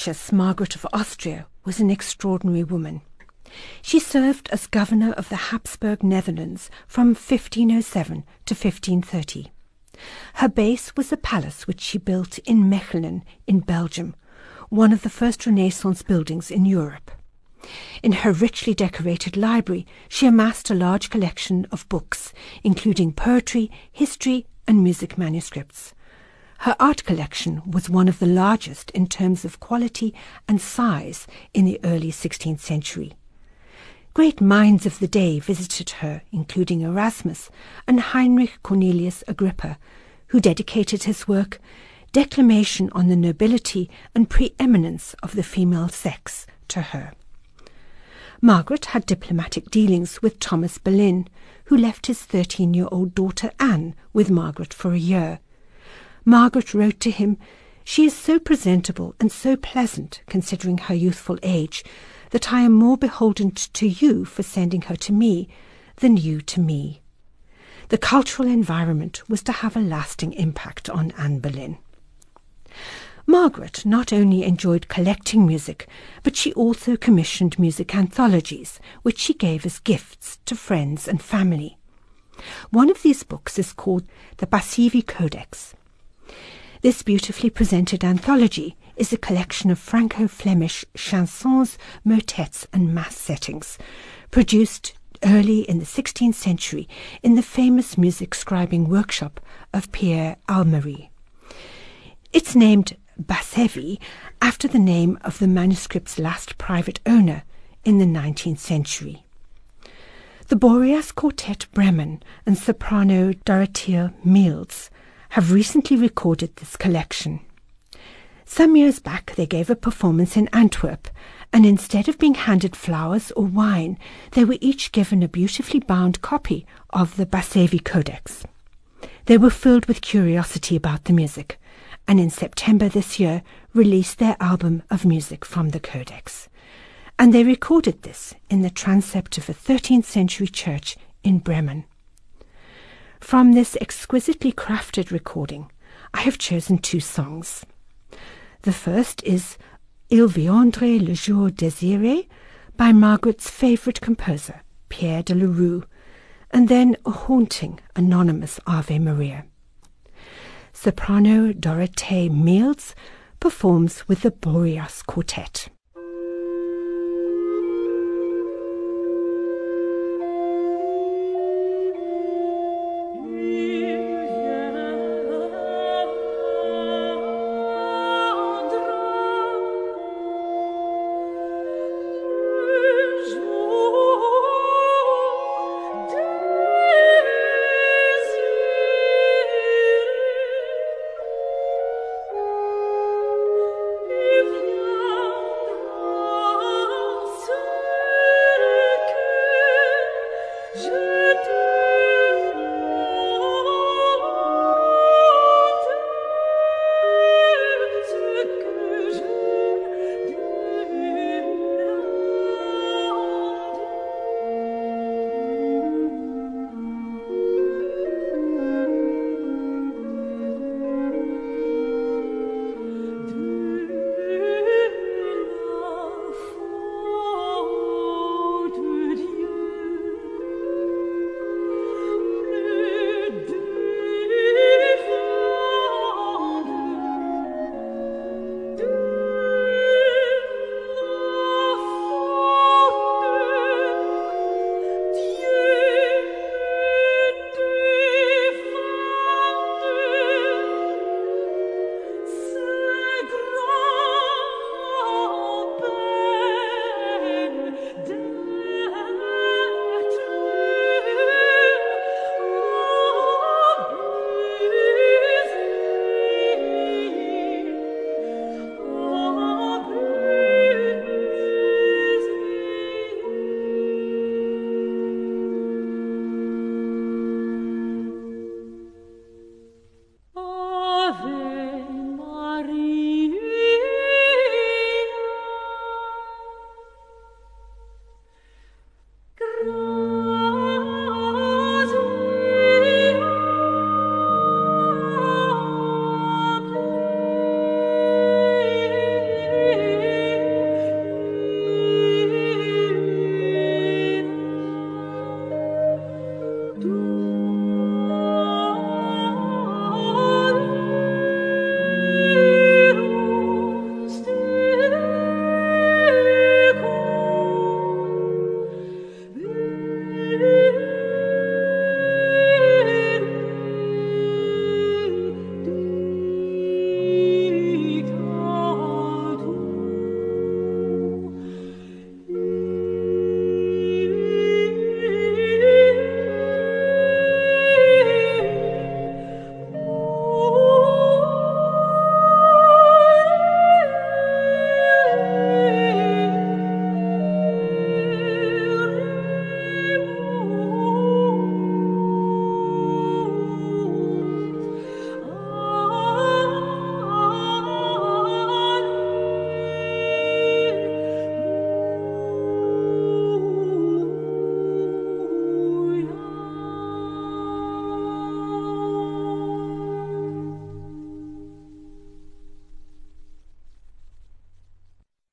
Duchess Margaret of Austria was an extraordinary woman. She served as governor of the Habsburg Netherlands from 1507 to 1530. Her base was the palace which she built in Mechelen in Belgium, one of the first Renaissance buildings in Europe. In her richly decorated library, she amassed a large collection of books, including poetry, history, and music manuscripts. Her art collection was one of the largest in terms of quality and size in the early 16th century. Great minds of the day visited her, including Erasmus and Heinrich Cornelius Agrippa, who dedicated his work Declamation on the Nobility and Preeminence of the Female Sex to her. Margaret had diplomatic dealings with Thomas Boleyn, who left his 13 year old daughter Anne with Margaret for a year. Margaret wrote to him, She is so presentable and so pleasant, considering her youthful age, that I am more beholden to you for sending her to me than you to me. The cultural environment was to have a lasting impact on Anne Boleyn. Margaret not only enjoyed collecting music, but she also commissioned music anthologies, which she gave as gifts to friends and family. One of these books is called the Basevi Codex. This beautifully presented anthology is a collection of Franco Flemish chansons, motets, and mass settings, produced early in the 16th century in the famous music scribing workshop of Pierre Alamire. It's named Basevi after the name of the manuscript's last private owner in the 19th century. The Boreas Quartet Bremen and soprano Dorothea Mields have recently recorded this collection. Some years back, they gave a performance in Antwerp, and instead of being handed flowers or wine, they were each given a beautifully bound copy of the Basevi Codex. They were filled with curiosity about the music, and in September this year released their album of music from the Codex. And they recorded this in the transept of a 13th century church in Bremen. From this exquisitely crafted recording, I have chosen two songs. The first is Il viendrait le jour désiré by Margaret's favourite composer, Pierre de and then a haunting, anonymous Ave Maria soprano Dorothee Mields performs with the Boreas Quartet.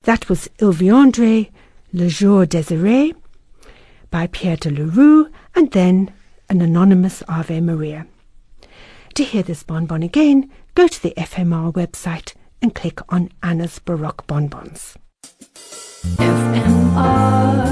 That was Il Viendra, Le Jour Désiré by Pierre de la Rue, and then an anonymous Ave Maria. To hear this bonbon again, go to the FMR website and click on Anna's Baroque Bonbons. FMR